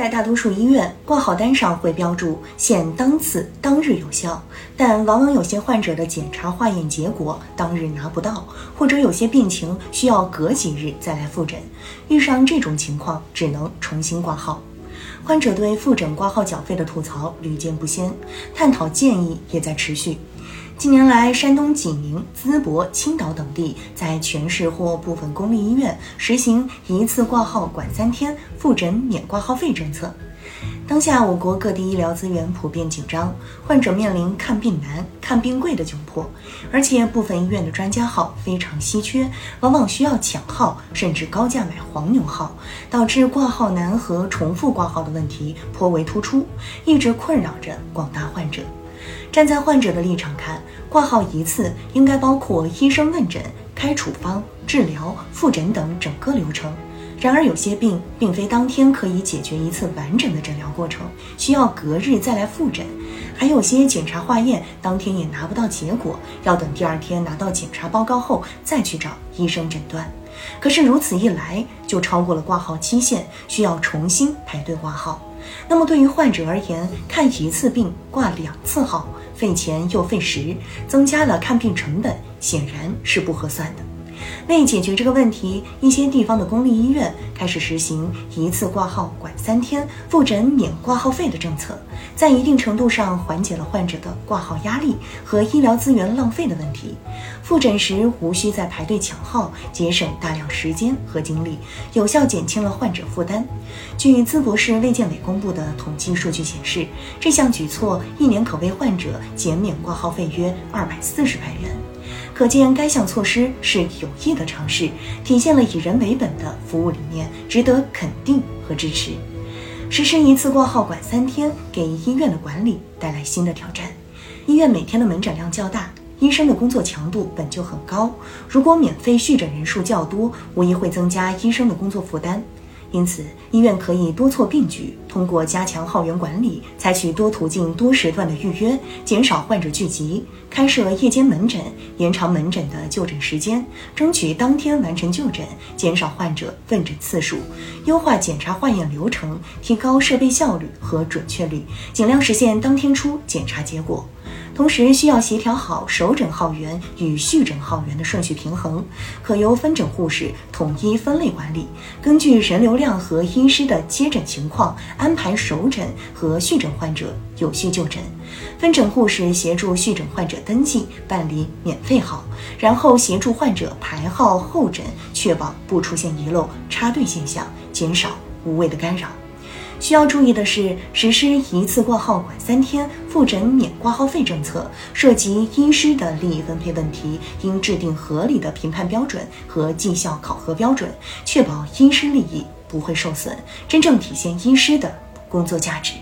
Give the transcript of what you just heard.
在大多数医院，挂号单上会标注现当次当日有效，但往往有些患者的检查化验结果当日拿不到，或者有些病情需要隔几日再来复诊。遇上这种情况，只能重新挂号。患者对复诊挂号缴费的吐槽屡见不鲜，探讨建议也在持续。近年来，山东济宁、淄博、青岛等地在全市或部分公立医院实行一次挂号管三天、复诊免挂号费政策。当下，我国各地医疗资源普遍紧张，患者面临看病难、看病贵的窘迫，而且部分医院的专家号非常稀缺，往往需要抢号，甚至高价买黄牛号，导致挂号难和重复挂号的问题颇为突出，一直困扰着广大患者。站在患者的立场看，挂号一次应该包括医生问诊、开处方、治疗、复诊等整个流程。然而，有些病并非当天可以解决一次完整的诊疗过程，需要隔日再来复诊。还有些检查化验当天也拿不到结果，要等第二天拿到检查报告后再去找医生诊断。可是如此一来，就超过了挂号期限，需要重新排队挂号。那么对于患者而言，看一次病挂两次号，费钱又费时，增加了看病成本，显然是不合算的。为解决这个问题，一些地方的公立医院开始实行一次挂号管三天、复诊免挂号费的政策，在一定程度上缓解了患者的挂号压力和医疗资源浪费的问题。复诊时无需再排队抢号，节省大量时间和精力，有效减轻了患者负担。据淄博市卫健委公布的统计数据显示，这项举措一年可为患者减免挂号费约二百四十万元。可见该项措施是有益的尝试，体现了以人为本的服务理念，值得肯定和支持。实施一次挂号管三天，给医院的管理带来新的挑战。医院每天的门诊量较大，医生的工作强度本就很高，如果免费续诊人数较多，无疑会增加医生的工作负担。因此，医院可以多措并举，通过加强号源管理，采取多途径、多时段的预约，减少患者聚集，开设夜间门诊，延长门诊的就诊时间，争取当天完成就诊，减少患者问诊次数，优化检查化验流程，提高设备效率和准确率，尽量实现当天出检查结果。同时需要协调好首诊号源与续诊号源的顺序平衡，可由分诊护士统一分类管理，根据人流量和医师的接诊情况安排首诊和续诊患者有序就诊。分诊护士协助续诊患者登记办理免费号，然后协助患者排号候诊，确保不出现遗漏插队现象，减少无谓的干扰。需要注意的是，实施一次挂号管三天、复诊免挂号费政策，涉及医师的利益分配问题，应制定合理的评判标准和绩效考核标准，确保医师利益不会受损，真正体现医师的工作价值。